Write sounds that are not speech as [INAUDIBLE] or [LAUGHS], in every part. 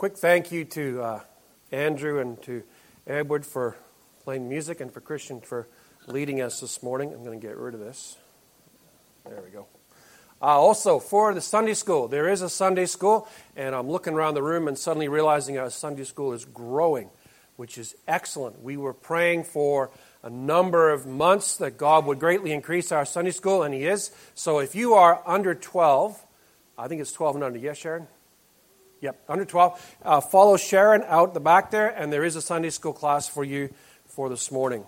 quick thank you to uh, Andrew and to Edward for playing music and for Christian for leading us this morning. I'm going to get rid of this. There we go. Uh, also, for the Sunday school, there is a Sunday school, and I'm looking around the room and suddenly realizing our Sunday school is growing, which is excellent. We were praying for a number of months that God would greatly increase our Sunday school, and He is. So if you are under 12, I think it's 12 and under. Yes, Sharon? Yep, under 12. Uh, follow Sharon out the back there, and there is a Sunday school class for you for this morning.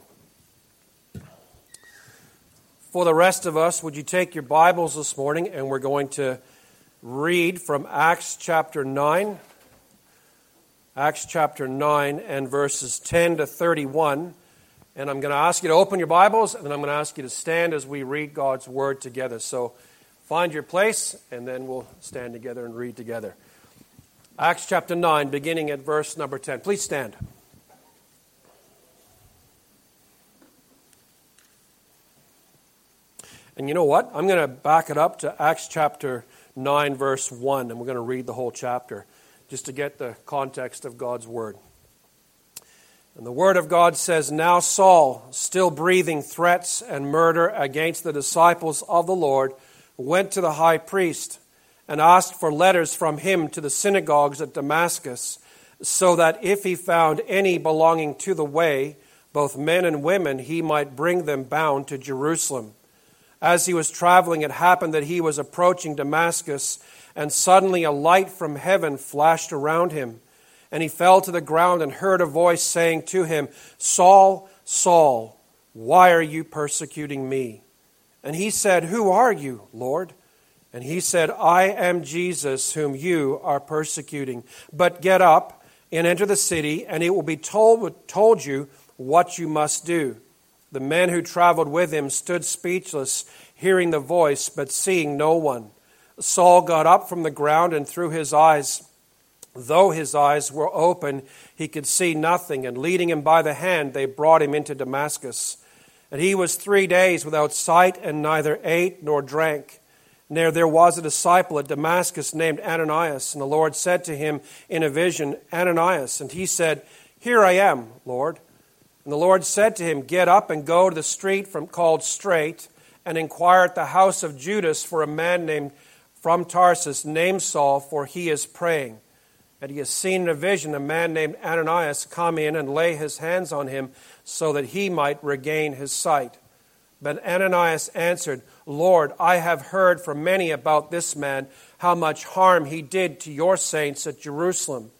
For the rest of us, would you take your Bibles this morning, and we're going to read from Acts chapter 9. Acts chapter 9 and verses 10 to 31. And I'm going to ask you to open your Bibles, and then I'm going to ask you to stand as we read God's Word together. So find your place, and then we'll stand together and read together. Acts chapter 9, beginning at verse number 10. Please stand. And you know what? I'm going to back it up to Acts chapter 9, verse 1, and we're going to read the whole chapter just to get the context of God's word. And the word of God says, Now Saul, still breathing threats and murder against the disciples of the Lord, went to the high priest and asked for letters from him to the synagogues at Damascus, so that if he found any belonging to the way, both men and women, he might bring them bound to Jerusalem. As he was traveling, it happened that he was approaching Damascus, and suddenly a light from heaven flashed around him. And he fell to the ground and heard a voice saying to him, Saul, Saul, why are you persecuting me? And he said, Who are you, Lord? And he said, I am Jesus whom you are persecuting. But get up and enter the city, and it will be told, told you what you must do. The men who traveled with him stood speechless, hearing the voice, but seeing no one. Saul got up from the ground and through his eyes. Though his eyes were open, he could see nothing, and leading him by the hand, they brought him into Damascus. And he was three days without sight, and neither ate nor drank. There, there was a disciple at Damascus named Ananias, and the Lord said to him in a vision, Ananias. And he said, Here I am, Lord. And the Lord said to him, Get up and go to the street from, called Straight, and inquire at the house of Judas for a man named from Tarsus, named Saul, for he is praying. And he has seen in a vision a man named Ananias come in and lay his hands on him so that he might regain his sight. But Ananias answered, Lord, I have heard from many about this man, how much harm he did to your saints at Jerusalem.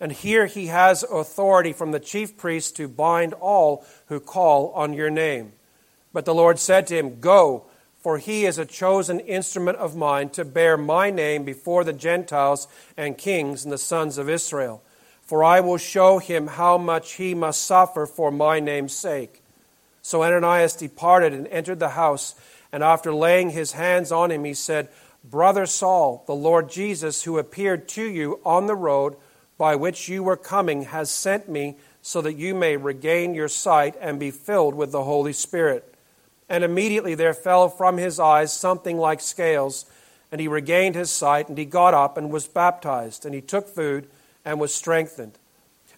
And here he has authority from the chief priests to bind all who call on your name. But the Lord said to him, Go, for he is a chosen instrument of mine to bear my name before the Gentiles and kings and the sons of Israel. For I will show him how much he must suffer for my name's sake. So Ananias departed and entered the house, and after laying his hands on him, he said, Brother Saul, the Lord Jesus, who appeared to you on the road by which you were coming, has sent me so that you may regain your sight and be filled with the Holy Spirit. And immediately there fell from his eyes something like scales, and he regained his sight, and he got up and was baptized, and he took food and was strengthened.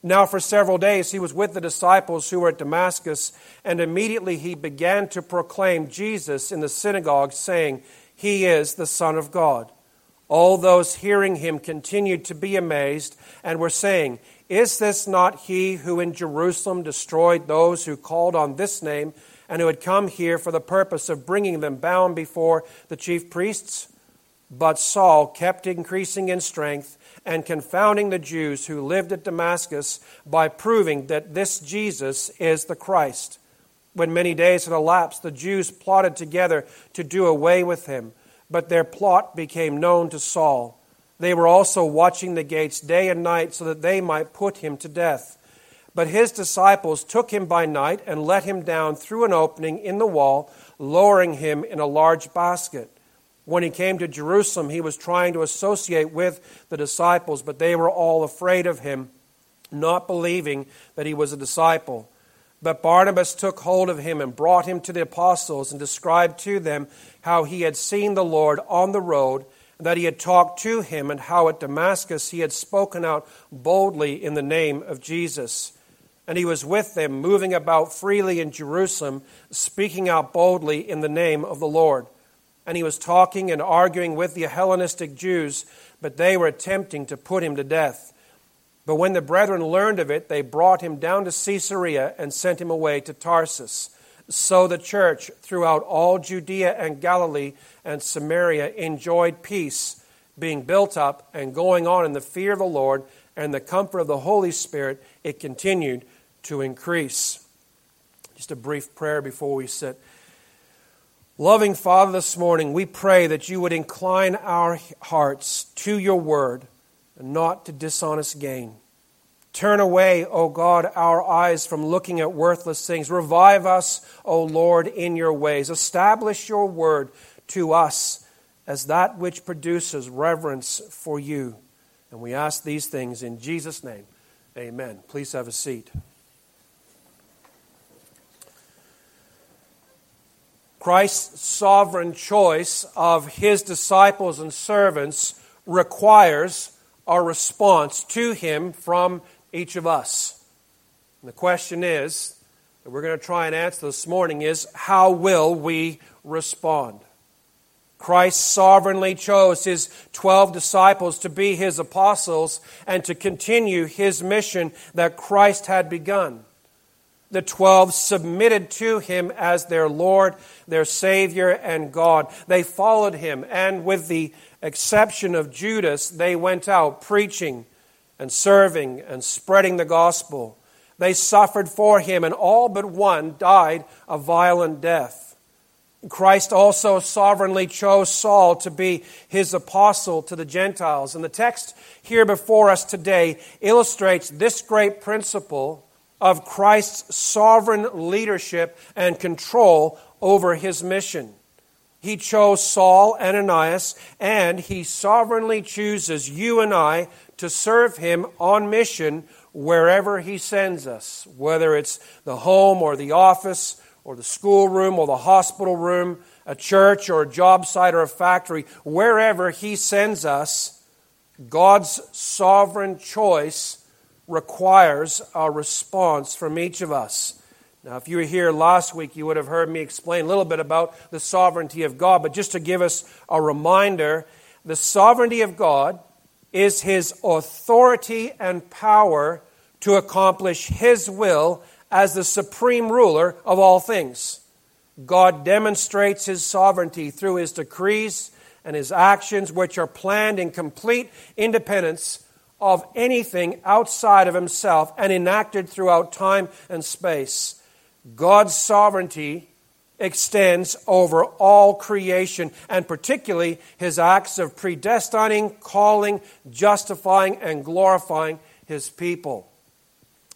Now, for several days, he was with the disciples who were at Damascus, and immediately he began to proclaim Jesus in the synagogue, saying, He is the Son of God. All those hearing him continued to be amazed and were saying, Is this not he who in Jerusalem destroyed those who called on this name and who had come here for the purpose of bringing them bound before the chief priests? But Saul kept increasing in strength and confounding the Jews who lived at Damascus by proving that this Jesus is the Christ. When many days had elapsed, the Jews plotted together to do away with him, but their plot became known to Saul. They were also watching the gates day and night so that they might put him to death. But his disciples took him by night and let him down through an opening in the wall, lowering him in a large basket. When he came to Jerusalem, he was trying to associate with the disciples, but they were all afraid of him, not believing that he was a disciple. But Barnabas took hold of him and brought him to the apostles and described to them how he had seen the Lord on the road, and that he had talked to him, and how at Damascus he had spoken out boldly in the name of Jesus. And he was with them, moving about freely in Jerusalem, speaking out boldly in the name of the Lord. And he was talking and arguing with the Hellenistic Jews, but they were attempting to put him to death. But when the brethren learned of it, they brought him down to Caesarea and sent him away to Tarsus. So the church throughout all Judea and Galilee and Samaria enjoyed peace, being built up and going on in the fear of the Lord and the comfort of the Holy Spirit. It continued to increase. Just a brief prayer before we sit. Loving Father, this morning we pray that you would incline our hearts to your word and not to dishonest gain. Turn away, O God, our eyes from looking at worthless things. Revive us, O Lord, in your ways. Establish your word to us as that which produces reverence for you. And we ask these things in Jesus' name. Amen. Please have a seat. Christ's sovereign choice of his disciples and servants requires our response to him from each of us. And the question is, that we're going to try and answer this morning is how will we respond? Christ sovereignly chose his 12 disciples to be his apostles and to continue his mission that Christ had begun. The 12 submitted to him as their Lord, their Savior, and God. They followed him, and with the exception of Judas, they went out preaching and serving and spreading the gospel. They suffered for him, and all but one died a violent death. Christ also sovereignly chose Saul to be his apostle to the Gentiles. And the text here before us today illustrates this great principle of Christ's sovereign leadership and control over his mission. He chose Saul, and Ananias, and he sovereignly chooses you and I to serve him on mission wherever he sends us, whether it's the home or the office or the schoolroom or the hospital room, a church or a job site or a factory, wherever he sends us, God's sovereign choice requires a response from each of us. Now, if you were here last week, you would have heard me explain a little bit about the sovereignty of God. But just to give us a reminder, the sovereignty of God is His authority and power to accomplish His will as the supreme ruler of all things. God demonstrates His sovereignty through His decrees and His actions, which are planned in complete independence of anything outside of Himself and enacted throughout time and space. God's sovereignty extends over all creation, and particularly his acts of predestining, calling, justifying, and glorifying his people.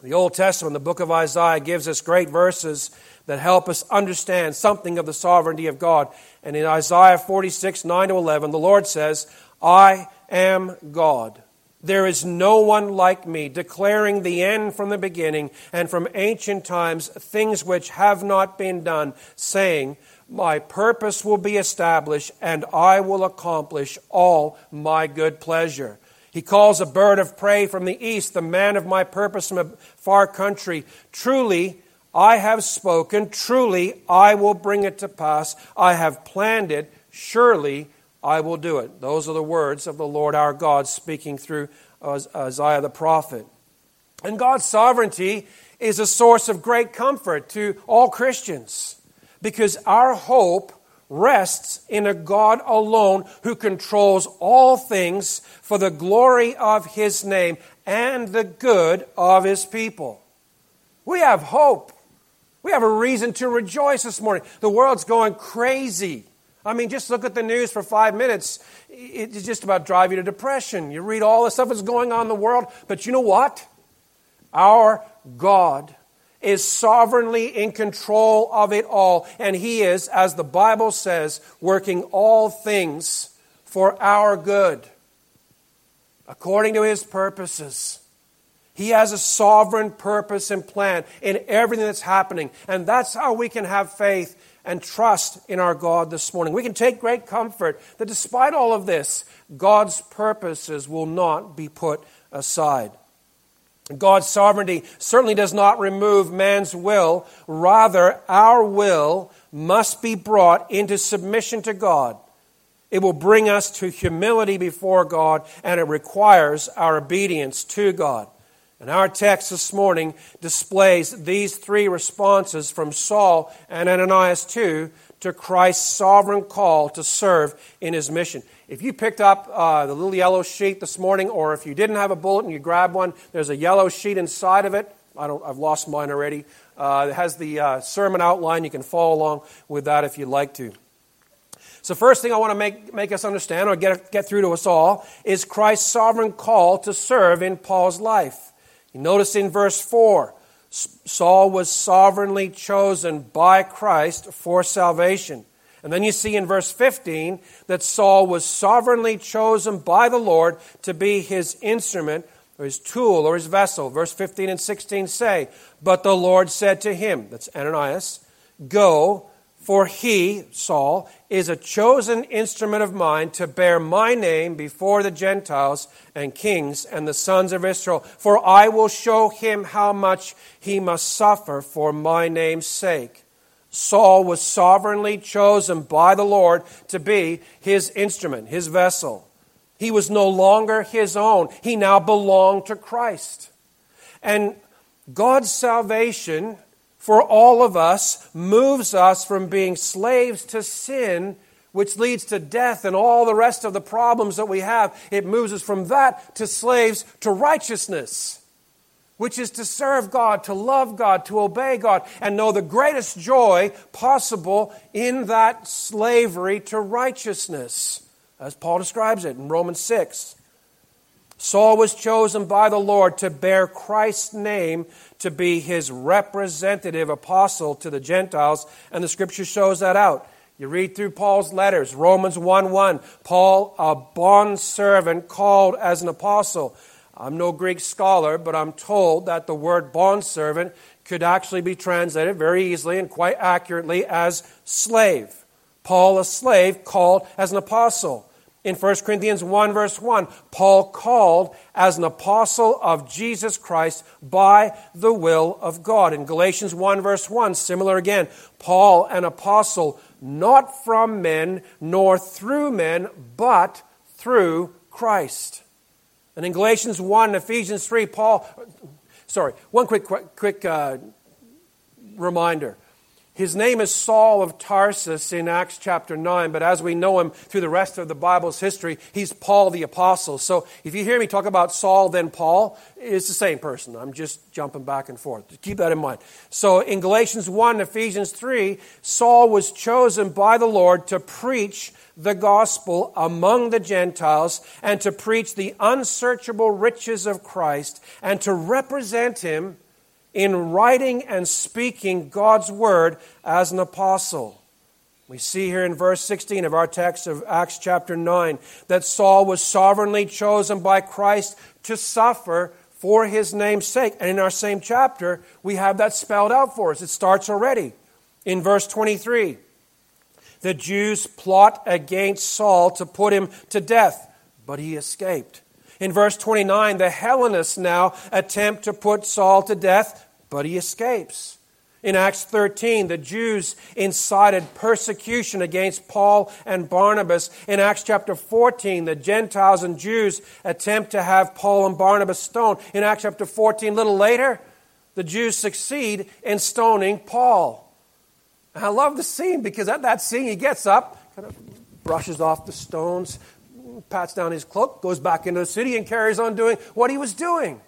The Old Testament, the book of Isaiah, gives us great verses that help us understand something of the sovereignty of God. And in Isaiah 46, 9 to 11, the Lord says, I am God. There is no one like me, declaring the end from the beginning and from ancient times things which have not been done, saying, My purpose will be established, and I will accomplish all my good pleasure. He calls a bird of prey from the east, the man of my purpose from a far country. Truly, I have spoken. Truly, I will bring it to pass. I have planned it. Surely, I will do it. Those are the words of the Lord our God speaking through Isaiah the prophet. And God's sovereignty is a source of great comfort to all Christians because our hope rests in a God alone who controls all things for the glory of his name and the good of his people. We have hope. We have a reason to rejoice this morning. The world's going crazy I mean, just look at the news for five minutes. It's just about drive you to depression. You read all the stuff that's going on in the world, but you know what? Our God is sovereignly in control of it all, and He is, as the Bible says, working all things for our good, according to His purposes. He has a sovereign purpose and plan in everything that's happening, and that's how we can have faith and trust in our God this morning. We can take great comfort that despite all of this, God's purposes will not be put aside. God's sovereignty certainly does not remove man's will. Rather, our will must be brought into submission to God. It will bring us to humility before God, and it requires our obedience to God. And our text this morning displays these three responses from Saul and Ananias too to Christ's sovereign call to serve in his mission. If you picked up uh, the little yellow sheet this morning, or if you didn't have a bulletin, you grab one, there's a yellow sheet inside of it. I don't, I've lost mine already. Uh, it has the uh, sermon outline. You can follow along with that if you'd like to. So, first thing I want to make, make us understand, or get, get through to us all, is Christ's sovereign call to serve in Paul's life. Notice in verse 4, Saul was sovereignly chosen by Christ for salvation. And then you see in verse 15 that Saul was sovereignly chosen by the Lord to be his instrument or his tool or his vessel. Verse 15 and 16 say, But the Lord said to him, that's Ananias, Go, for he, Saul, is a chosen instrument of mine to bear my name before the Gentiles and kings and the sons of Israel. For I will show him how much he must suffer for my name's sake. Saul was sovereignly chosen by the Lord to be his instrument, his vessel. He was no longer his own, he now belonged to Christ. And God's salvation for all of us moves us from being slaves to sin, which leads to death and all the rest of the problems that we have. It moves us from that to slaves to righteousness, which is to serve God, to love God, to obey God, and know the greatest joy possible in that slavery to righteousness, as Paul describes it in Romans 6. Saul was chosen by the Lord to bear Christ's name to be his representative apostle to the Gentiles, and the scripture shows that out. You read through Paul's letters, Romans 1 1, Paul, a bondservant called as an apostle. I'm no Greek scholar, but I'm told that the word bondservant could actually be translated very easily and quite accurately as slave. Paul, a slave, called as an apostle. In 1 Corinthians 1, verse 1, Paul called as an apostle of Jesus Christ by the will of God. In Galatians 1, verse 1, similar again, Paul, an apostle, not from men, nor through men, but through Christ. And in Galatians 1, Ephesians 3, Paul, sorry, one quick, quick, quick uh, reminder. His name is Saul of Tarsus in Acts chapter 9, but as we know him through the rest of the Bible's history, he's Paul the Apostle. So if you hear me talk about Saul, then Paul, it's the same person. I'm just jumping back and forth. Keep that in mind. So in Galatians 1, Ephesians 3, Saul was chosen by the Lord to preach the gospel among the Gentiles and to preach the unsearchable riches of Christ and to represent him in writing and speaking God's word as an apostle. We see here in verse 16 of our text of Acts chapter 9 that Saul was sovereignly chosen by Christ to suffer for his name's sake. And in our same chapter, we have that spelled out for us. It starts already in verse 23. The Jews plot against Saul to put him to death, but he escaped. In verse 29, the Hellenists now attempt to put Saul to death, but he escapes. In Acts 13, the Jews incited persecution against Paul and Barnabas. In Acts chapter 14, the Gentiles and Jews attempt to have Paul and Barnabas stoned. In Acts chapter 14, a little later, the Jews succeed in stoning Paul. And I love the scene because at that scene, he gets up, kind of brushes off the stones, pats down his cloak, goes back into the city, and carries on doing what he was doing.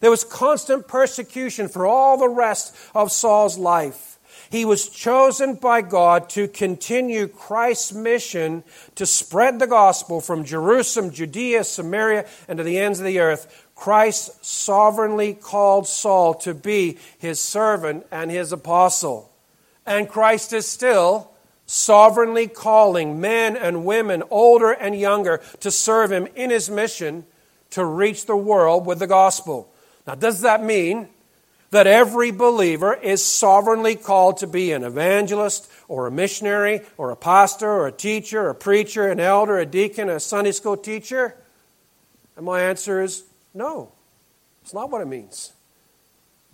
There was constant persecution for all the rest of Saul's life. He was chosen by God to continue Christ's mission to spread the gospel from Jerusalem, Judea, Samaria, and to the ends of the earth. Christ sovereignly called Saul to be his servant and his apostle. And Christ is still sovereignly calling men and women, older and younger, to serve him in his mission to reach the world with the gospel. Now, does that mean that every believer is sovereignly called to be an evangelist or a missionary or a pastor or a teacher, a preacher, an elder, a deacon, a Sunday school teacher? And my answer is no. It's not what it means.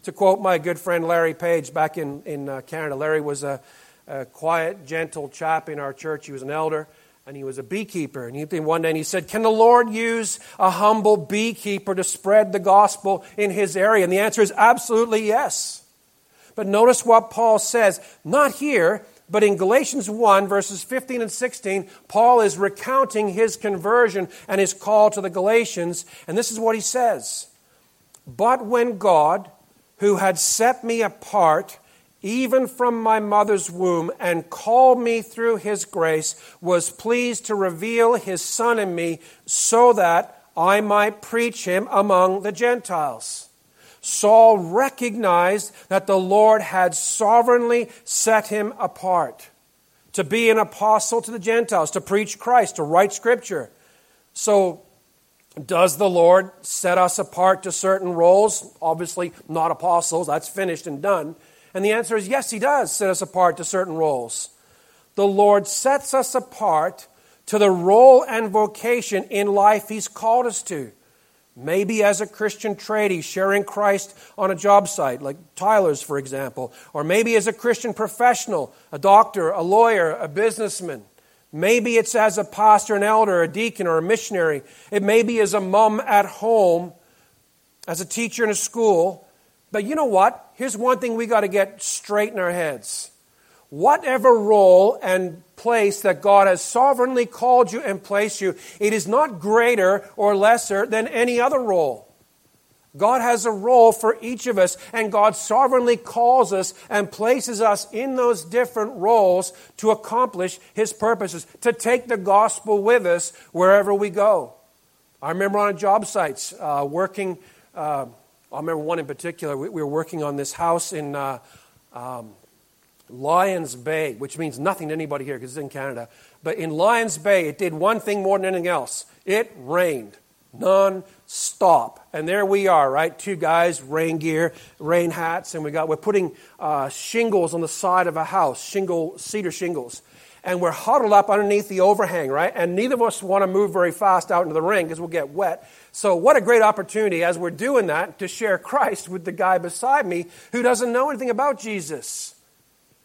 To quote my good friend Larry Page back in, in uh, Canada, Larry was a, a quiet, gentle chap in our church. He was an elder and he was a beekeeper. And he one day and he said, Can the Lord use a humble beekeeper to spread the gospel in his area? And the answer is absolutely yes. But notice what Paul says, not here, but in Galatians 1, verses 15 and 16, Paul is recounting his conversion and his call to the Galatians. And this is what he says But when God, who had set me apart, even from my mother's womb, and called me through his grace, was pleased to reveal his Son in me so that I might preach him among the Gentiles. Saul recognized that the Lord had sovereignly set him apart to be an apostle to the Gentiles, to preach Christ, to write Scripture. So, does the Lord set us apart to certain roles? Obviously, not apostles, that's finished and done. And the answer is yes, He does set us apart to certain roles. The Lord sets us apart to the role and vocation in life He's called us to. Maybe as a Christian tradie sharing Christ on a job site, like Tyler's, for example. Or maybe as a Christian professional, a doctor, a lawyer, a businessman. Maybe it's as a pastor, an elder, a deacon, or a missionary. It may be as a mom at home, as a teacher in a school. But you know what? here's one thing we got to get straight in our heads. Whatever role and place that God has sovereignly called you and placed you, it is not greater or lesser than any other role. God has a role for each of us, and God sovereignly calls us and places us in those different roles to accomplish His purposes, to take the gospel with us wherever we go. I remember on job sites uh, working. Uh, I remember one in particular. We, we were working on this house in uh, um, Lions Bay, which means nothing to anybody here because it's in Canada. But in Lions Bay, it did one thing more than anything else it rained non stop. And there we are, right? Two guys, rain gear, rain hats, and we got, we're putting uh, shingles on the side of a house, shingle, cedar shingles. And we're huddled up underneath the overhang, right? And neither of us want to move very fast out into the rain because we'll get wet. So, what a great opportunity as we're doing that to share Christ with the guy beside me who doesn't know anything about Jesus.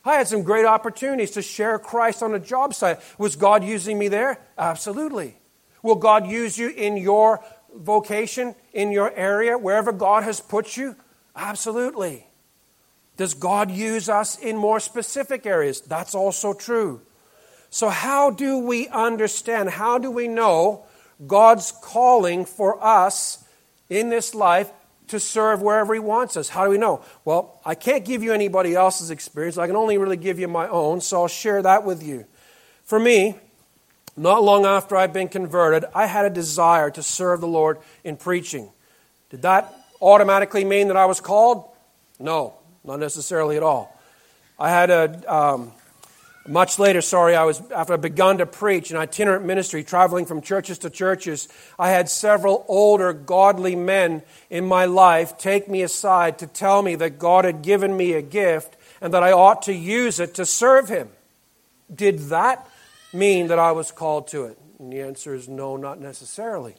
I had some great opportunities to share Christ on a job site. Was God using me there? Absolutely. Will God use you in your vocation, in your area, wherever God has put you? Absolutely. Does God use us in more specific areas? That's also true. So, how do we understand? How do we know God's calling for us in this life to serve wherever He wants us. How do we know? Well, I can't give you anybody else's experience. I can only really give you my own, so I'll share that with you. For me, not long after I'd been converted, I had a desire to serve the Lord in preaching. Did that automatically mean that I was called? No, not necessarily at all. I had a. Um, much later, sorry, I was after I begun to preach an itinerant ministry, traveling from churches to churches. I had several older, godly men in my life take me aside to tell me that God had given me a gift and that I ought to use it to serve Him. Did that mean that I was called to it? And the answer is no, not necessarily.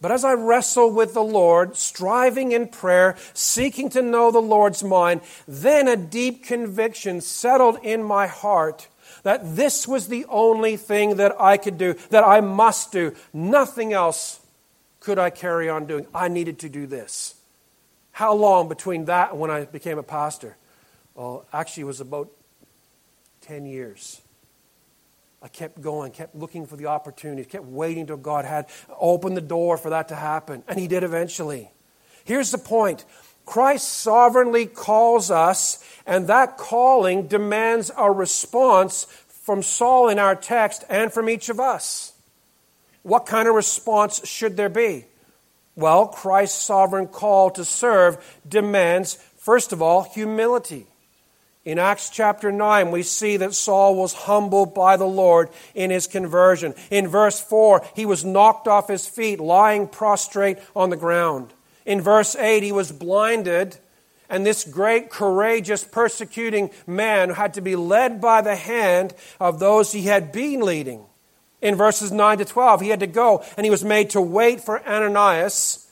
But as I wrestle with the Lord, striving in prayer, seeking to know the Lord's mind, then a deep conviction settled in my heart that this was the only thing that I could do, that I must do. Nothing else could I carry on doing. I needed to do this. How long between that and when I became a pastor? Well, actually, it was about 10 years. I kept going, kept looking for the opportunity, kept waiting till God had opened the door for that to happen. And He did eventually. Here's the point Christ sovereignly calls us, and that calling demands a response from Saul in our text and from each of us. What kind of response should there be? Well, Christ's sovereign call to serve demands, first of all, humility. In Acts chapter 9, we see that Saul was humbled by the Lord in his conversion. In verse 4, he was knocked off his feet, lying prostrate on the ground. In verse 8, he was blinded, and this great, courageous, persecuting man had to be led by the hand of those he had been leading. In verses 9 to 12, he had to go, and he was made to wait for Ananias.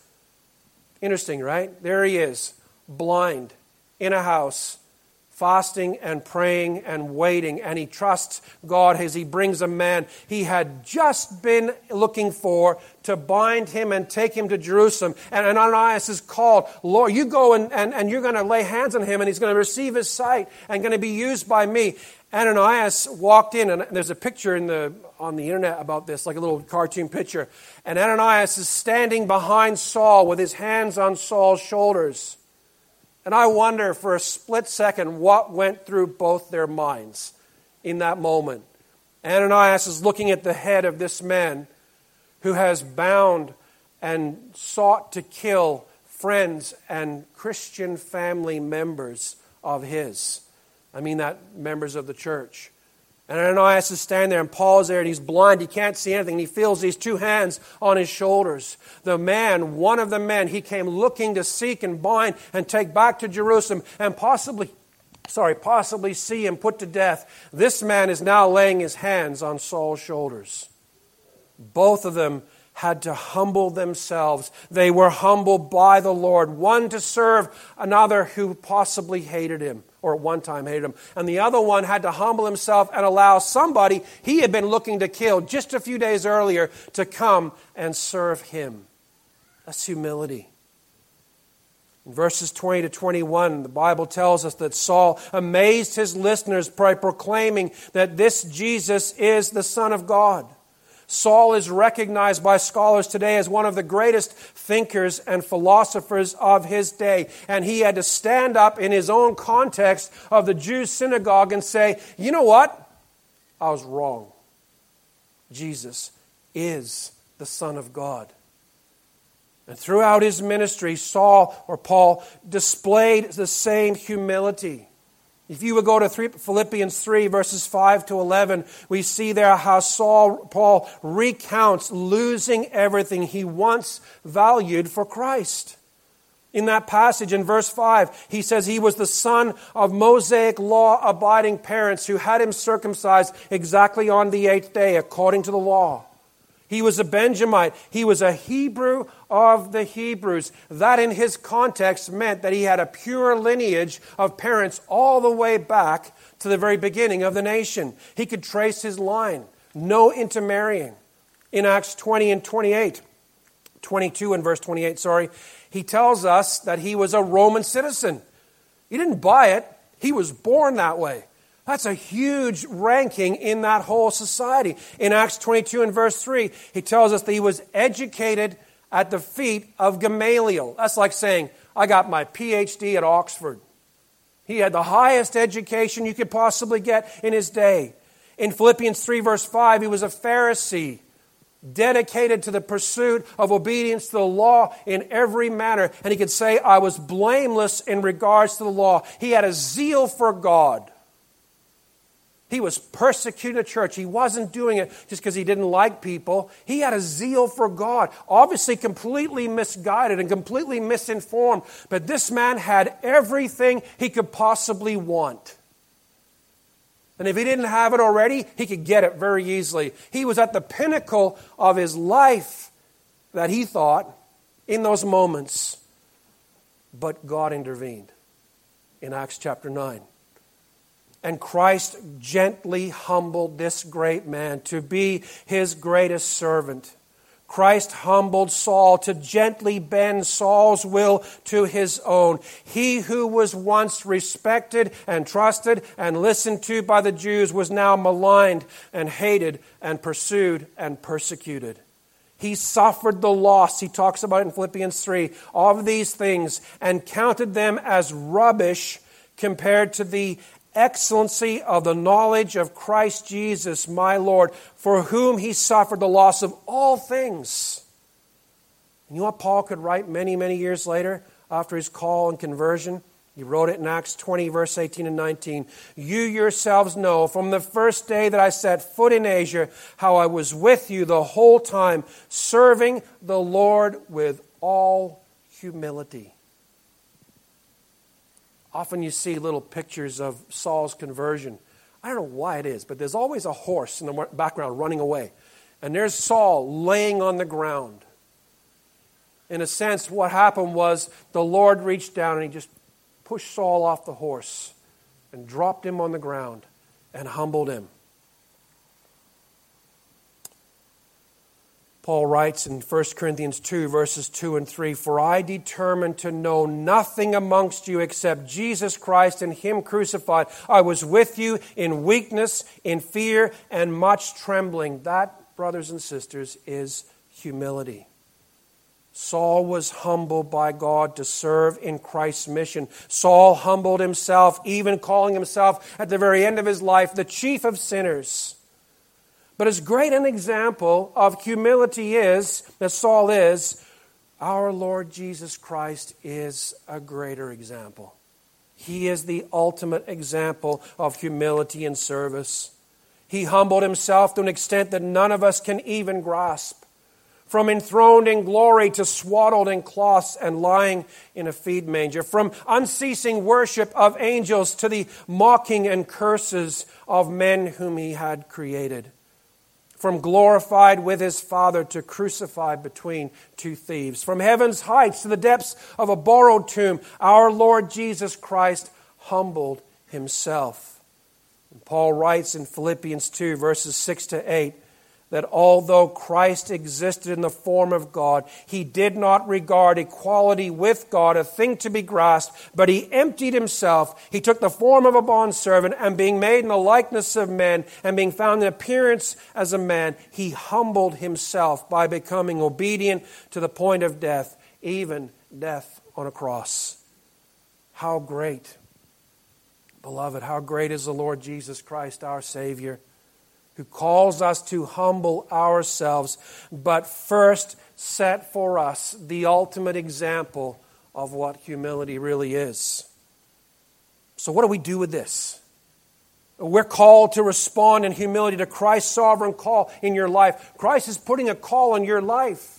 Interesting, right? There he is, blind, in a house fasting and praying and waiting, and he trusts God as he brings a man he had just been looking for to bind him and take him to Jerusalem. And Ananias is called, Lord, you go and, and, and you're going to lay hands on him, and he's going to receive his sight and going to be used by me. Ananias walked in, and there's a picture in the, on the internet about this, like a little cartoon picture. And Ananias is standing behind Saul with his hands on Saul's shoulders. And I wonder for a split second what went through both their minds in that moment. Ananias is looking at the head of this man who has bound and sought to kill friends and Christian family members of his. I mean, that members of the church. And Ananias is standing there, and Paul's there, and he's blind. He can't see anything. And he feels these two hands on his shoulders. The man, one of the men, he came looking to seek and bind and take back to Jerusalem and possibly, sorry, possibly see him put to death. This man is now laying his hands on Saul's shoulders. Both of them had to humble themselves. They were humbled by the Lord, one to serve another who possibly hated him or at one time hated him. And the other one had to humble himself and allow somebody he had been looking to kill just a few days earlier to come and serve him. That's humility. In verses 20 to 21, the Bible tells us that Saul amazed his listeners by proclaiming that this Jesus is the Son of God. Saul is recognized by scholars today as one of the greatest thinkers and philosophers of his day. And he had to stand up in his own context of the Jews' synagogue and say, you know what? I was wrong. Jesus is the Son of God. And throughout his ministry, Saul or Paul displayed the same humility. If you would go to Philippians 3, verses 5 to 11, we see there how Saul, Paul recounts losing everything he once valued for Christ. In that passage in verse 5, he says he was the son of Mosaic law abiding parents who had him circumcised exactly on the eighth day according to the law. He was a Benjamite. He was a Hebrew of the Hebrews. That, in his context, meant that he had a pure lineage of parents all the way back to the very beginning of the nation. He could trace his line, no intermarrying. In Acts 20 and 28, 22 and verse 28, sorry, he tells us that he was a Roman citizen. He didn't buy it, he was born that way. That's a huge ranking in that whole society. In Acts 22 and verse 3, he tells us that he was educated at the feet of Gamaliel. That's like saying, I got my PhD at Oxford. He had the highest education you could possibly get in his day. In Philippians 3, verse 5, he was a Pharisee, dedicated to the pursuit of obedience to the law in every manner. And he could say, I was blameless in regards to the law. He had a zeal for God. He was persecuting the church. He wasn't doing it just because he didn't like people. He had a zeal for God, obviously completely misguided and completely misinformed. But this man had everything he could possibly want. And if he didn't have it already, he could get it very easily. He was at the pinnacle of his life that he thought in those moments. But God intervened in Acts chapter 9. And Christ gently humbled this great man to be his greatest servant. Christ humbled Saul to gently bend Saul's will to his own. He who was once respected and trusted and listened to by the Jews was now maligned and hated and pursued and persecuted. He suffered the loss, he talks about in Philippians 3, of these things and counted them as rubbish compared to the excellency of the knowledge of Christ Jesus, my Lord, for whom he suffered the loss of all things. You know what Paul could write many, many years later after his call and conversion? He wrote it in Acts 20, verse 18 and 19. You yourselves know from the first day that I set foot in Asia how I was with you the whole time, serving the Lord with all humility. Often you see little pictures of Saul's conversion. I don't know why it is, but there's always a horse in the background running away. And there's Saul laying on the ground. In a sense, what happened was the Lord reached down and he just pushed Saul off the horse and dropped him on the ground and humbled him. Paul writes in 1 Corinthians 2, verses 2 and 3 For I determined to know nothing amongst you except Jesus Christ and Him crucified. I was with you in weakness, in fear, and much trembling. That, brothers and sisters, is humility. Saul was humbled by God to serve in Christ's mission. Saul humbled himself, even calling himself at the very end of his life the chief of sinners. But as great an example of humility is, as Saul is, our Lord Jesus Christ is a greater example. He is the ultimate example of humility and service. He humbled himself to an extent that none of us can even grasp from enthroned in glory to swaddled in cloths and lying in a feed manger, from unceasing worship of angels to the mocking and curses of men whom he had created, from glorified with his Father to crucified between two thieves, from heaven's heights to the depths of a borrowed tomb, our Lord Jesus Christ humbled himself. And Paul writes in Philippians 2, verses 6 to 8, that although Christ existed in the form of God, he did not regard equality with God a thing to be grasped, but he emptied himself. He took the form of a bondservant, and being made in the likeness of men, and being found in appearance as a man, he humbled himself by becoming obedient to the point of death, even death on a cross. How great, beloved, how great is the Lord Jesus Christ, our Savior who calls us to humble ourselves, but first set for us the ultimate example of what humility really is. So, what do we do with this? We're called to respond in humility to Christ's sovereign call in your life. Christ is putting a call on your life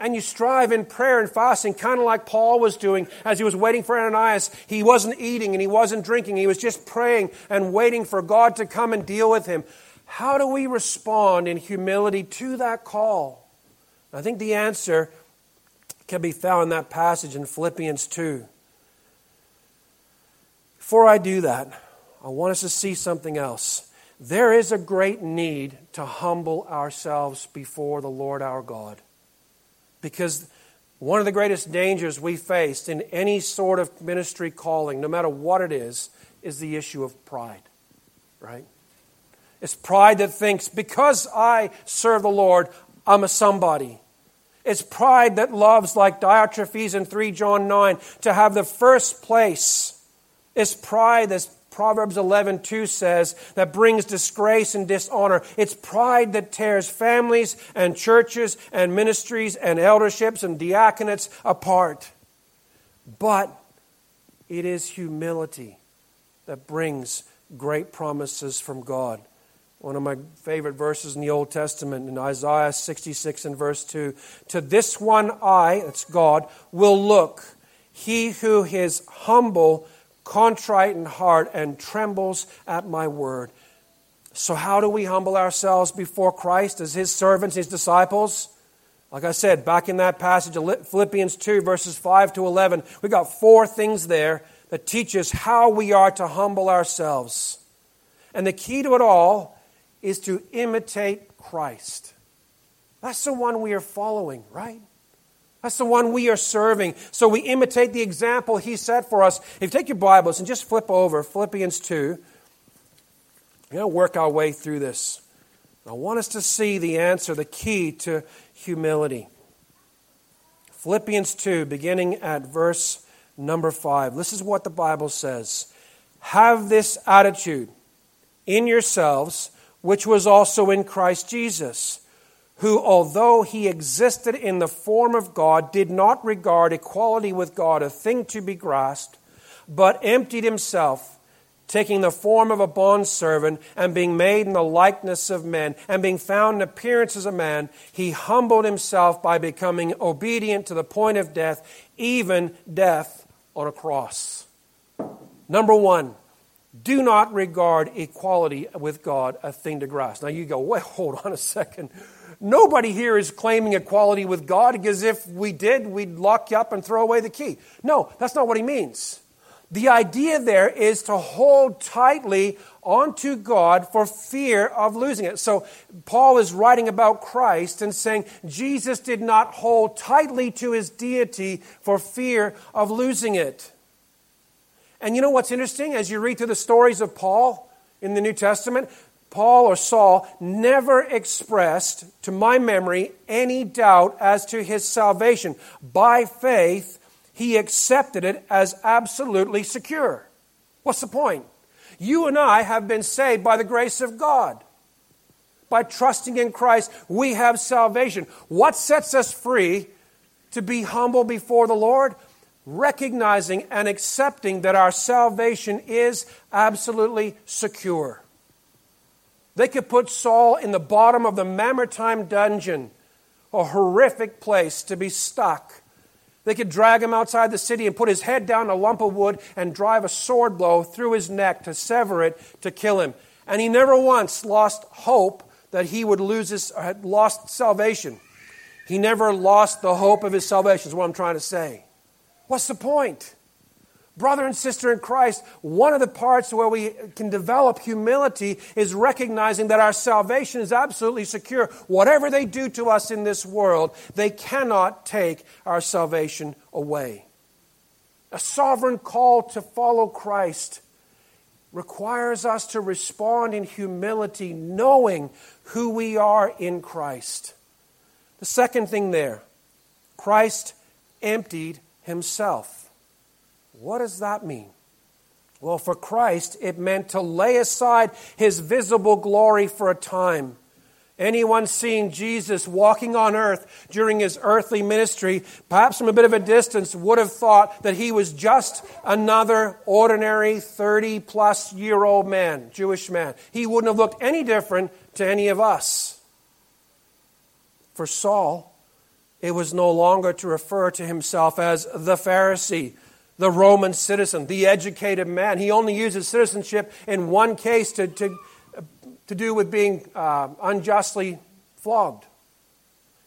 and you strive in prayer and fasting, kind of like Paul was doing as he was waiting for Ananias. He wasn't eating and he wasn't drinking. He was just praying and waiting for God to come and deal with him. How do we respond in humility to that call? I think the answer can be found in that passage in Philippians 2. Before I do that, I want us to see something else. There is a great need to humble ourselves before the Lord our God. Because one of the greatest dangers we face in any sort of ministry calling, no matter what it is, is the issue of pride, right? It's pride that thinks, because I serve the Lord, I'm a somebody. It's pride that loves, like Diotrephes in 3 John 9, to have the first place. It's pride that's Proverbs 11:2 says that brings disgrace and dishonor. It's pride that tears families and churches and ministries and elderships and diaconates apart. But it is humility that brings great promises from God. One of my favorite verses in the Old Testament in Isaiah 66 and verse 2 To this one I, that's God, will look, he who is humble contrite in heart, and trembles at my word. So, how do we humble ourselves before Christ as his servants, his disciples? Like I said, back in that passage of Philippians 2, verses 5 to 11, we got four things there that teach us how we are to humble ourselves. And the key to it all is to imitate Christ. That's the one we are following, right? That's the one we are serving. So we imitate the example he set for us. If you take your Bibles and just flip over Philippians 2, we're going to work our way through this. I want us to see the answer, the key to humility. Philippians 2, beginning at verse number 5. This is what the Bible says Have this attitude in yourselves, which was also in Christ Jesus, who, although he existed in the form of God, did not regard equality with God a thing to be grasped, but emptied himself taking the form of a bondservant and being made in the likeness of men and being found in appearance as a man, he humbled himself by becoming obedient to the point of death, even death on a cross. Number one, do not regard equality with God a thing to grasp. Now you go, wait, hold on a second. Nobody here is claiming equality with God because if we did, we'd lock you up and throw away the key. No, that's not what he means. The idea there is to hold tightly onto God for fear of losing it. So Paul is writing about Christ and saying Jesus did not hold tightly to his deity for fear of losing it. And you know what's interesting? As you read through the stories of Paul in the New Testament, Paul or Saul never expressed, to my memory, any doubt as to his salvation. By faith, he accepted it as absolutely secure. What's the point? You and I have been saved by the grace of God. By trusting in Christ, we have salvation. What sets us free to be humble before the Lord? Recognizing and accepting that our salvation is absolutely secure. They could put Saul in the bottom of the Mamertine dungeon, a horrific place to be stuck. They could drag him outside the city and put his head down a lump of wood and drive a sword blow through his neck to sever it to kill him. And he never once lost hope that he would lose his, had lost salvation. He never lost the hope of his salvation, is what I'm trying to say. What's the point? Brother and sister in Christ, one of the parts where we can develop humility is recognizing that our salvation is absolutely secure. Whatever they do to us in this world, they cannot take our salvation away. A sovereign call to follow Christ requires us to respond in humility, knowing who we are in Christ. The second thing there Christ emptied himself. What does that mean? Well, for Christ, it meant to lay aside his visible glory for a time. Anyone seeing Jesus walking on earth during his earthly ministry, perhaps from a bit of a distance, would have thought that he was just another ordinary 30 plus year old man, Jewish man. He wouldn't have looked any different to any of us. For Saul, it was no longer to refer to himself as the Pharisee, the Roman citizen, the educated man. He only uses citizenship in one case to, to, to do with being uh, unjustly flogged.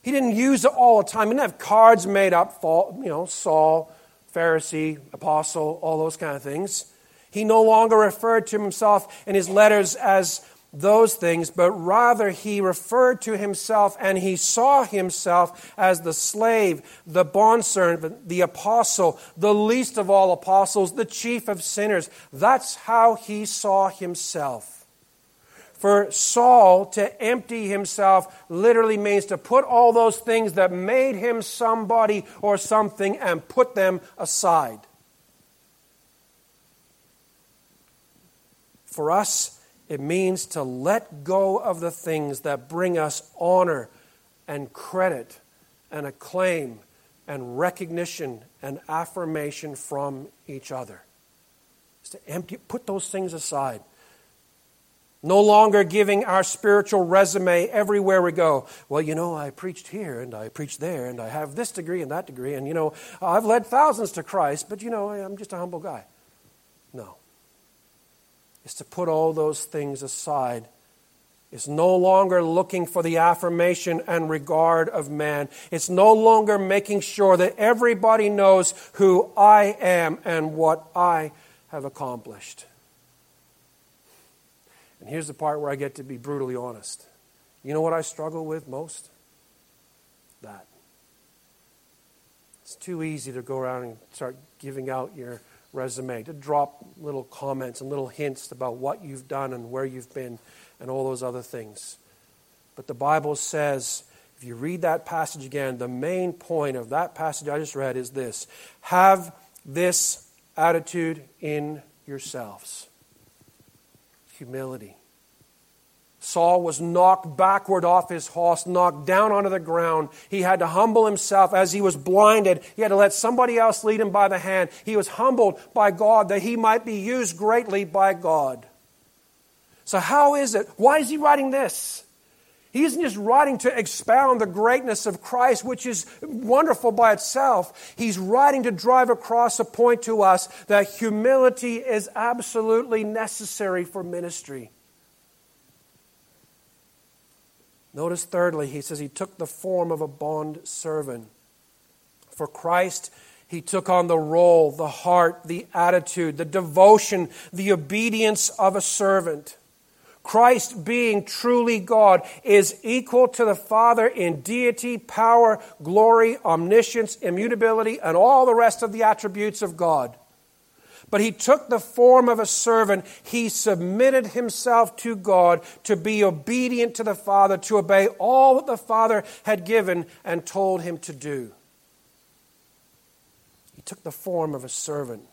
He didn't use it all the time. He didn't have cards made up for, you know, Saul, Pharisee, apostle, all those kind of things. He no longer referred to himself in his letters as those things, but rather he referred to himself and he saw himself as the slave, the bondservant, the apostle, the least of all apostles, the chief of sinners. That's how he saw himself. For Saul to empty himself literally means to put all those things that made him somebody or something and put them aside. For us, it means to let go of the things that bring us honor and credit and acclaim and recognition and affirmation from each other. It's to empty, put those things aside. No longer giving our spiritual resume everywhere we go. Well, you know, I preached here and I preached there and I have this degree and that degree and, you know, I've led thousands to Christ, but, you know, I'm just a humble guy. No is to put all those things aside. It's no longer looking for the affirmation and regard of man. It's no longer making sure that everybody knows who I am and what I have accomplished. And here's the part where I get to be brutally honest. You know what I struggle with most? That. It's too easy to go around and start giving out your resume, to drop little comments and little hints about what you've done and where you've been and all those other things. But the Bible says, if you read that passage again, the main point of that passage I just read is this have this attitude in yourselves humility. Saul was knocked backward off his horse, knocked down onto the ground. He had to humble himself as he was blinded. He had to let somebody else lead him by the hand. He was humbled by God that he might be used greatly by God. So, how is it? Why is he writing this? He isn't just writing to expound the greatness of Christ, which is wonderful by itself. He's writing to drive across a point to us that humility is absolutely necessary for ministry. Notice, thirdly, he says he took the form of a bond servant. For Christ, he took on the role, the heart, the attitude, the devotion, the obedience of a servant. Christ, being truly God, is equal to the Father in deity, power, glory, omniscience, immutability, and all the rest of the attributes of God. But he took the form of a servant. He submitted himself to God to be obedient to the Father, to obey all that the Father had given and told him to do. He took the form of a servant.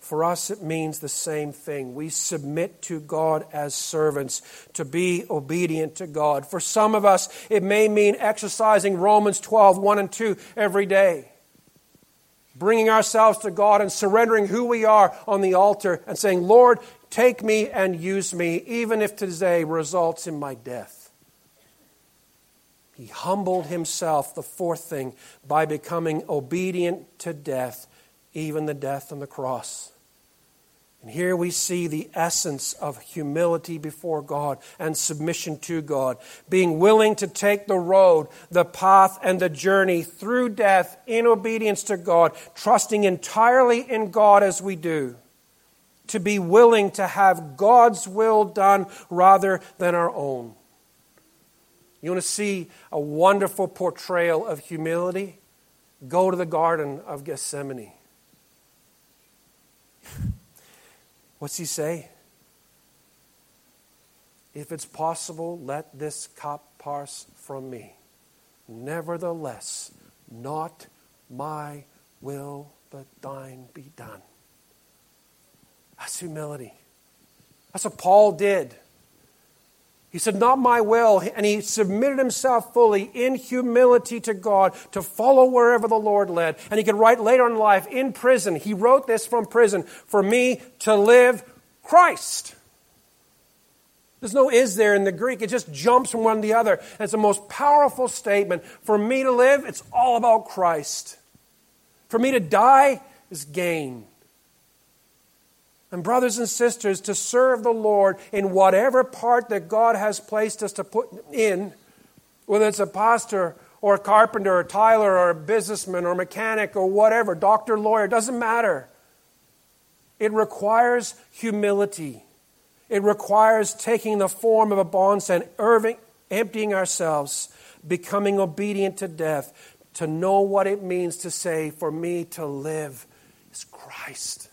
For us, it means the same thing. We submit to God as servants to be obedient to God. For some of us, it may mean exercising Romans 12, 1 and 2 every day bringing ourselves to God and surrendering who we are on the altar and saying, Lord, take me and use me, even if today results in my death. He humbled himself, the fourth thing, by becoming obedient to death, even the death on the cross. And here we see the essence of humility before God and submission to God, being willing to take the road, the path, and the journey through death in obedience to God, trusting entirely in God as we do. To be willing to have God's will done rather than our own. You want to see a wonderful portrayal of humility? Go to the Garden of Gethsemane. What's he say? If it's possible, let this cup pass from me. Nevertheless, not my will, but thine be done. That's humility. That's what Paul did. He said, Not my will. And he submitted himself fully in humility to God to follow wherever the Lord led. And he could write later in life in prison. He wrote this from prison for me to live Christ. There's no is there in the Greek. It just jumps from one to the other. And it's the most powerful statement. For me to live, it's all about Christ. For me to die is gain. And, brothers and sisters, to serve the Lord in whatever part that God has placed us to put in, whether it's a pastor or a carpenter or a tiler or a businessman or a mechanic or whatever, doctor, lawyer, doesn't matter. It requires humility. It requires taking the form of a bondservant, emptying ourselves, becoming obedient to death, to know what it means to say, For me to live is Christ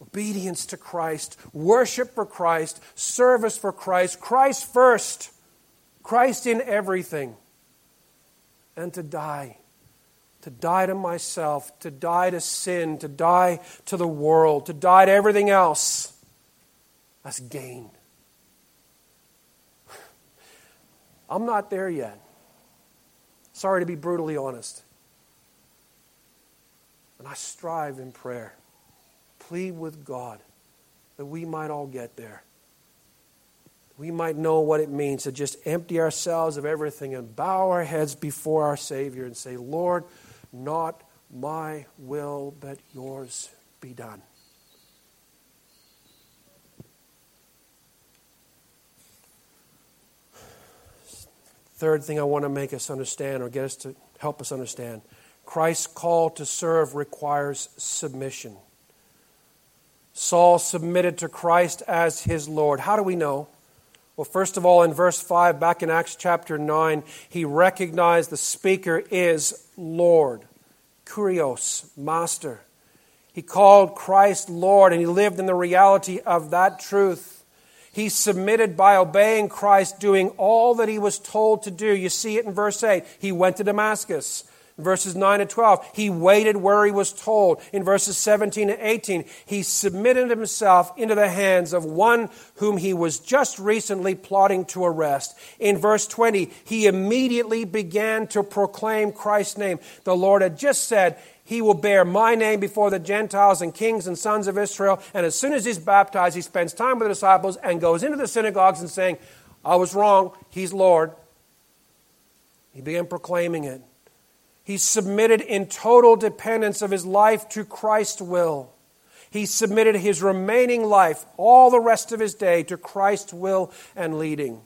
obedience to Christ, worship for Christ, service for Christ, Christ first, Christ in everything, and to die. To die to myself, to die to sin, to die to the world, to die to everything else. That's gain. [SIGHS] I'm not there yet. Sorry to be brutally honest. And I strive in prayer plead with God that we might all get there. We might know what it means to just empty ourselves of everything and bow our heads before our Savior and say, Lord, not my will, but yours be done. Third thing I want to make us understand or get us to help us understand Christ's call to serve requires submission. Saul submitted to Christ as his Lord. How do we know? Well, first of all, in verse 5, back in Acts chapter 9, he recognized the speaker is Lord, Kurios, Master. He called Christ Lord, and he lived in the reality of that truth. He submitted by obeying Christ, doing all that he was told to do. You see it in verse 8. He went to Damascus. Verses 9 and 12, he waited where he was told. In verses 17 and 18, he submitted himself into the hands of one whom he was just recently plotting to arrest. In verse 20, he immediately began to proclaim Christ's name. The Lord had just said, he will bear my name before the Gentiles and kings and sons of Israel. And as soon as he's baptized, he spends time with the disciples and goes into the synagogues and saying, I was wrong, he's Lord. He began proclaiming it. He submitted in total dependence of his life to Christ's will. He submitted his remaining life, all the rest of his day, to Christ's will and leading.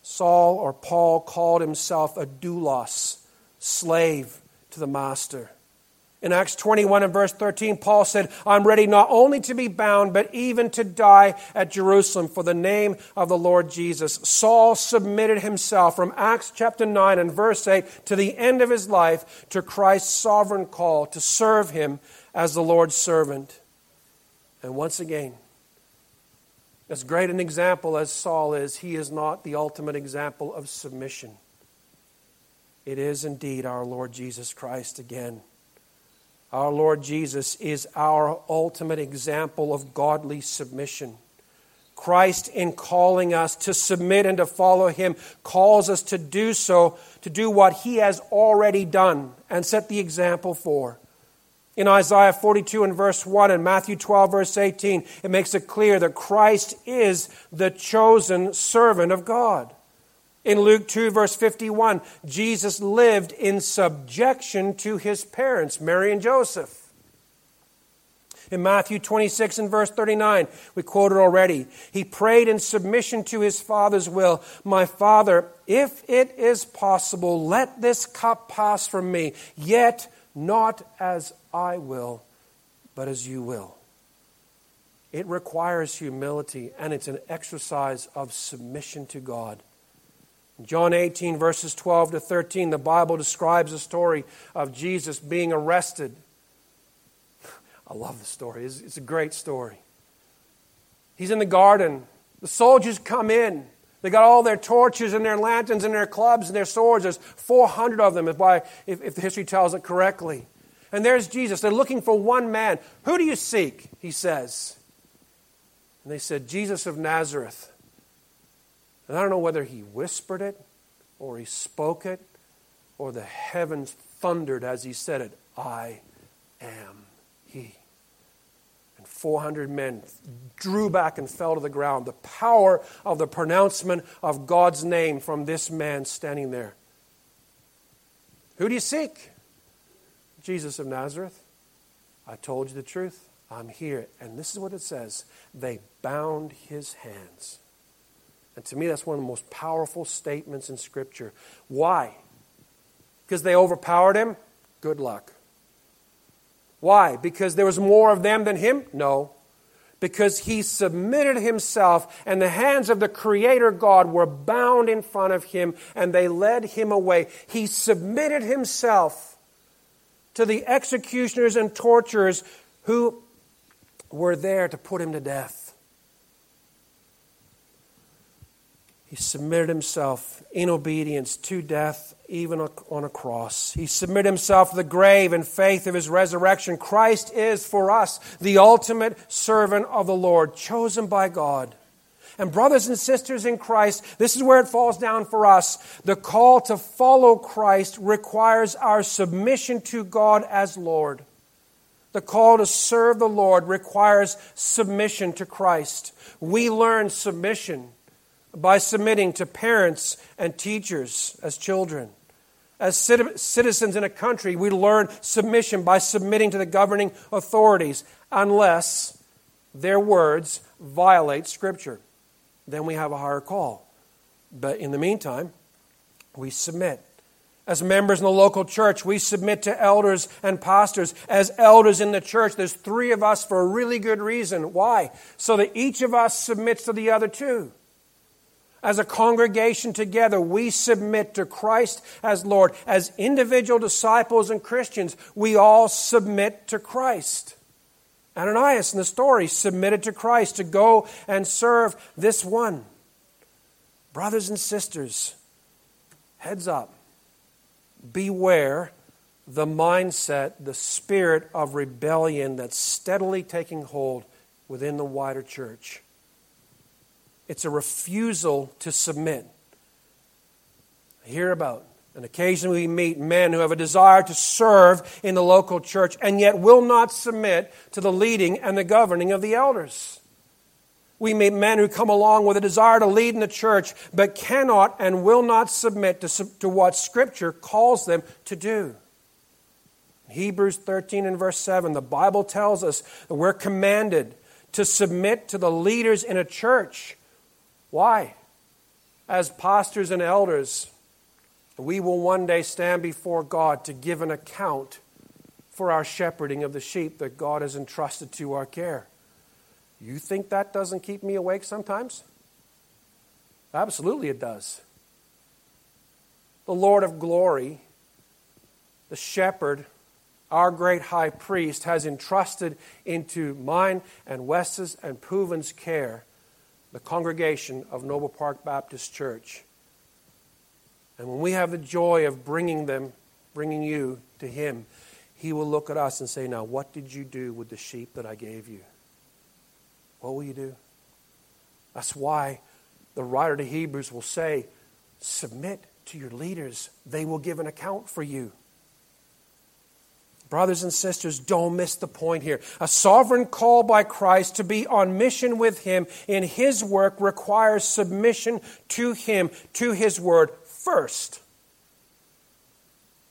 Saul or Paul called himself a doulos, slave to the master. In Acts 21 and verse 13, Paul said, I'm ready not only to be bound, but even to die at Jerusalem for the name of the Lord Jesus. Saul submitted himself from Acts chapter 9 and verse 8 to the end of his life to Christ's sovereign call to serve him as the Lord's servant. And once again, as great an example as Saul is, he is not the ultimate example of submission. It is indeed our Lord Jesus Christ again. Our Lord Jesus is our ultimate example of godly submission. Christ, in calling us to submit and to follow Him, calls us to do so, to do what He has already done and set the example for. In Isaiah 42 and verse 1 and Matthew 12 verse 18, it makes it clear that Christ is the chosen servant of God. In Luke 2, verse 51, Jesus lived in subjection to his parents, Mary and Joseph. In Matthew 26 and verse 39, we quoted already, he prayed in submission to his Father's will My Father, if it is possible, let this cup pass from me, yet not as I will, but as you will. It requires humility, and it's an exercise of submission to God. John 18, verses 12 to 13, the Bible describes the story of Jesus being arrested. [LAUGHS] I love the story, it's, it's a great story. He's in the garden. The soldiers come in. They got all their torches and their lanterns and their clubs and their swords. There's 400 of them, if, I, if, if the history tells it correctly. And there's Jesus. They're looking for one man. Who do you seek? He says. And they said, Jesus of Nazareth. And I don't know whether he whispered it or he spoke it or the heavens thundered as he said it I am he. And 400 men drew back and fell to the ground. The power of the pronouncement of God's name from this man standing there. Who do you seek? Jesus of Nazareth. I told you the truth. I'm here. And this is what it says they bound his hands and to me, that's one of the most powerful statements in Scripture. Why? Because they overpowered him? Good luck. Why? Because there was more of them than him? No. Because he submitted himself, and the hands of the Creator God were bound in front of him, and they led him away. He submitted himself to the executioners and torturers who were there to put him to death. He submitted himself in obedience to death, even on a cross. He submitted himself to the grave in faith of his resurrection. Christ is for us the ultimate servant of the Lord, chosen by God. And, brothers and sisters in Christ, this is where it falls down for us. The call to follow Christ requires our submission to God as Lord. The call to serve the Lord requires submission to Christ. We learn submission by submitting to parents and teachers as children. As citizens in a country, we learn submission by submitting to the governing authorities unless their words violate Scripture. Then we have a higher call. But in the meantime, we submit. As members in the local church, we submit to elders and pastors. As elders in the church, there's three of us for a really good reason. Why? So that each of us submits to the other two. As a congregation together, we submit to Christ as Lord. As individual disciples and Christians, we all submit to Christ. Ananias in the story submitted to Christ to go and serve this one. Brothers and sisters, heads up. Beware the mindset, the spirit of rebellion that's steadily taking hold within the wider church. It's a refusal to submit. I hear about and occasionally we meet men who have a desire to serve in the local church and yet will not submit to the leading and the governing of the elders. We meet men who come along with a desire to lead in the church but cannot and will not submit to, to what Scripture calls them to do. Hebrews 13 and verse 7, the Bible tells us that we're commanded to submit to the leaders in a church. Why? As pastors and elders, we will one day stand before God to give an account for our shepherding of the sheep that God has entrusted to our care. You think that doesn't keep me awake sometimes? Absolutely, it does. The Lord of glory, the shepherd, our great high priest, has entrusted into mine and Wes's and Puvin's care the congregation of Noble Park Baptist Church. And when we have the joy of bringing them, bringing you to Him, He will look at us and say, Now, what did you do with the sheep that I gave you? What will you do? That's why the writer to Hebrews will say, Submit to your leaders, they will give an account for you. Brothers and sisters, don't miss the point here. A sovereign call by Christ to be on mission with Him in His work requires submission to Him, to His word, first.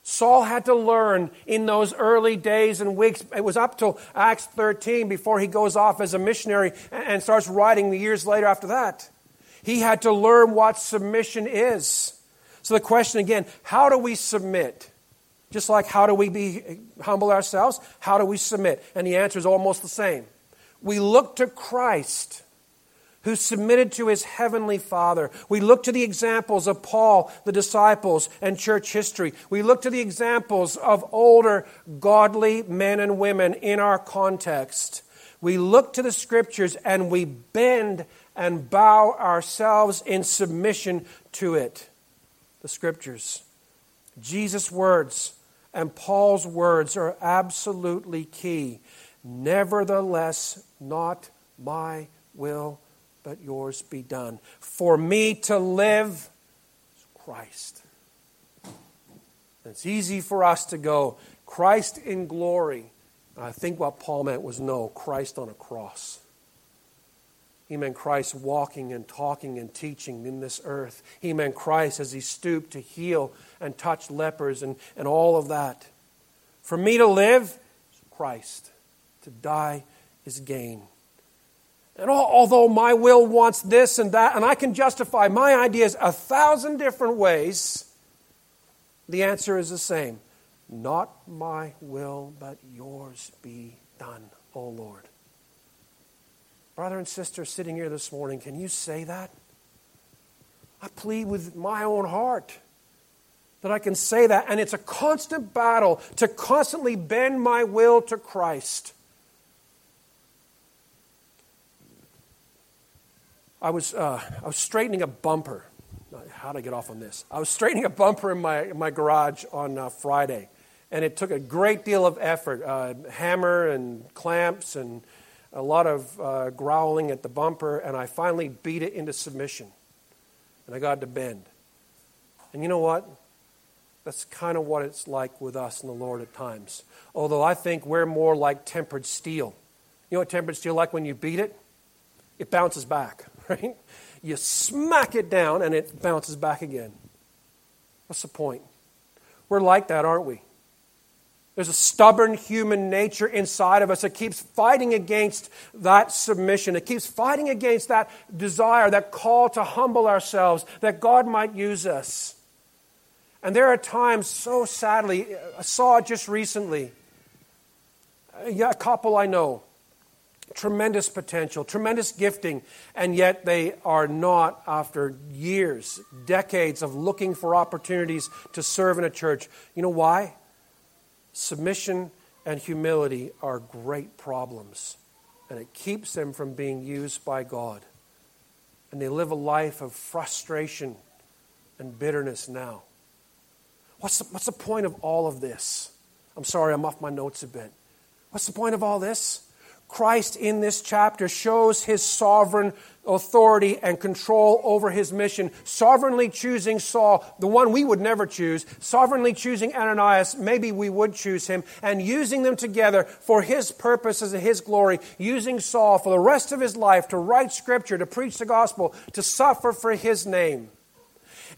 Saul had to learn in those early days and weeks. It was up till Acts 13 before he goes off as a missionary and starts writing the years later after that. He had to learn what submission is. So the question again, how do we submit? Just like how do we be humble ourselves? How do we submit? And the answer is almost the same. We look to Christ who submitted to his heavenly Father. We look to the examples of Paul, the disciples, and church history. We look to the examples of older, godly men and women in our context. We look to the scriptures and we bend and bow ourselves in submission to it. The scriptures. Jesus' words and Paul's words are absolutely key. Nevertheless, not my will but yours be done. For me to live is Christ. It's easy for us to go, Christ in glory. I think what Paul meant was no, Christ on a cross. He meant Christ walking and talking and teaching in this earth. He meant Christ as he stooped to heal and touch lepers and, and all of that. For me to live Christ. To die is gain. And although my will wants this and that, and I can justify my ideas a thousand different ways, the answer is the same. Not my will, but yours be done, O Lord. Brother and sister sitting here this morning, can you say that? I plead with my own heart that I can say that. And it's a constant battle to constantly bend my will to Christ. I was, uh, I was straightening a bumper. How did I get off on this? I was straightening a bumper in my, in my garage on uh, Friday, and it took a great deal of effort uh, hammer and clamps and a lot of uh, growling at the bumper, and I finally beat it into submission. And I got to bend. And you know what? That's kind of what it's like with us and the Lord at times. Although I think we're more like tempered steel. You know what tempered steel like when you beat it? It bounces back [LAUGHS] right? You smack it down and it bounces back again. What's the point? We're like that, aren't we? There's a stubborn human nature inside of us that keeps fighting against that submission. It keeps fighting against that desire, that call to humble ourselves, that God might use us. And there are times, so sadly, I saw it just recently. A couple I know tremendous potential, tremendous gifting, and yet they are not, after years, decades of looking for opportunities to serve in a church. You know why? Submission and humility are great problems, and it keeps them from being used by God. And they live a life of frustration and bitterness now. What's the, what's the point of all of this? I'm sorry, I'm off my notes a bit. What's the point of all this? Christ in this chapter shows his sovereign authority and control over his mission, sovereignly choosing Saul, the one we would never choose, sovereignly choosing Ananias, maybe we would choose him, and using them together for his purposes and his glory, using Saul for the rest of his life to write scripture, to preach the gospel, to suffer for his name.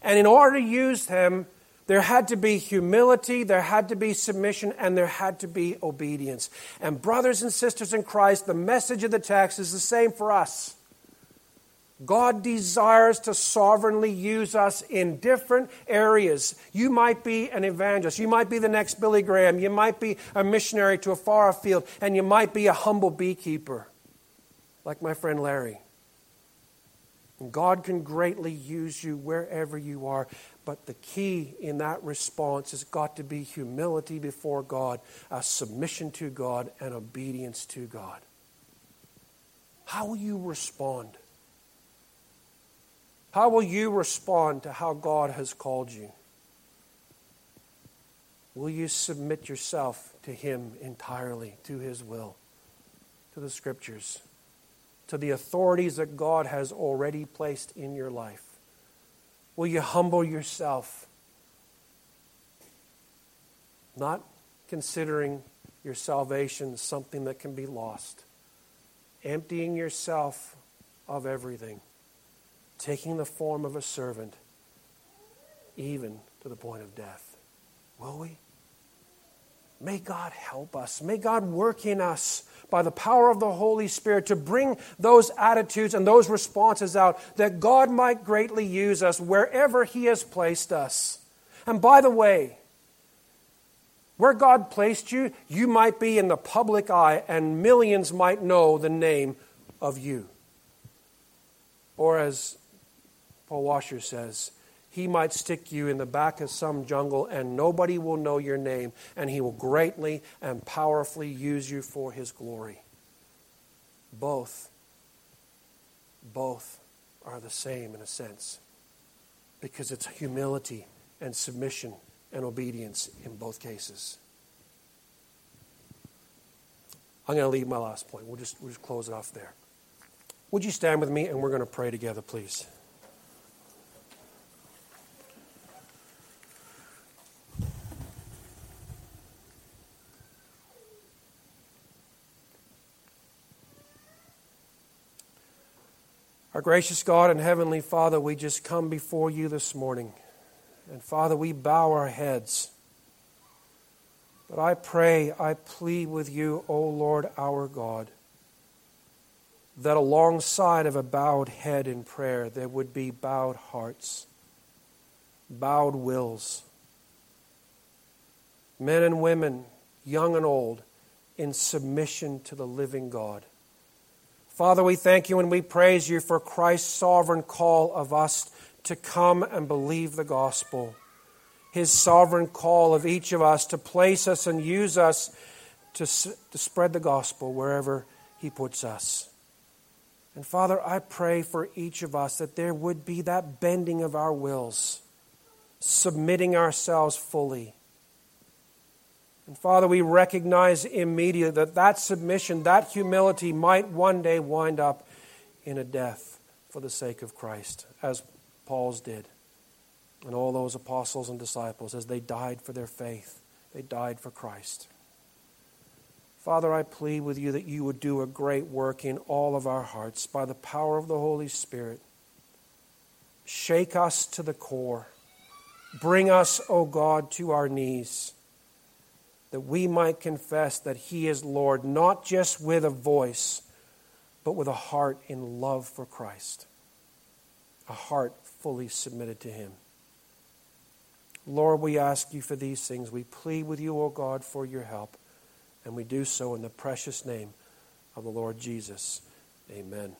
And in order to use him, there had to be humility, there had to be submission, and there had to be obedience. And, brothers and sisters in Christ, the message of the text is the same for us. God desires to sovereignly use us in different areas. You might be an evangelist. You might be the next Billy Graham. You might be a missionary to a far field. And you might be a humble beekeeper, like my friend Larry. And God can greatly use you wherever you are. But the key in that response has got to be humility before God, a submission to God, and obedience to God. How will you respond? How will you respond to how God has called you? Will you submit yourself to Him entirely, to His will, to the Scriptures, to the authorities that God has already placed in your life? Will you humble yourself? Not considering your salvation something that can be lost. Emptying yourself of everything. Taking the form of a servant, even to the point of death. Will we? May God help us. May God work in us by the power of the Holy Spirit to bring those attitudes and those responses out that God might greatly use us wherever He has placed us. And by the way, where God placed you, you might be in the public eye and millions might know the name of you. Or as Paul Washer says, he might stick you in the back of some jungle and nobody will know your name, and he will greatly and powerfully use you for his glory. Both, both are the same in a sense, because it's humility and submission and obedience in both cases. I'm going to leave my last point. We'll just, we'll just close it off there. Would you stand with me and we're going to pray together, please? Our gracious God and Heavenly Father, we just come before you this morning. And Father, we bow our heads. But I pray, I plead with you, O Lord our God, that alongside of a bowed head in prayer, there would be bowed hearts, bowed wills. Men and women, young and old, in submission to the living God. Father, we thank you and we praise you for Christ's sovereign call of us to come and believe the gospel. His sovereign call of each of us to place us and use us to, to spread the gospel wherever He puts us. And Father, I pray for each of us that there would be that bending of our wills, submitting ourselves fully and Father, we recognize immediately that that submission, that humility might one day wind up in a death for the sake of Christ, as Paul's did. And all those apostles and disciples, as they died for their faith, they died for Christ. Father, I plead with you that you would do a great work in all of our hearts by the power of the Holy Spirit. Shake us to the core. Bring us, O oh God, to our knees that we might confess that He is Lord, not just with a voice, but with a heart in love for Christ, a heart fully submitted to Him. Lord, we ask you for these things. We plead with you, O God, for your help, and we do so in the precious name of the Lord Jesus. Amen.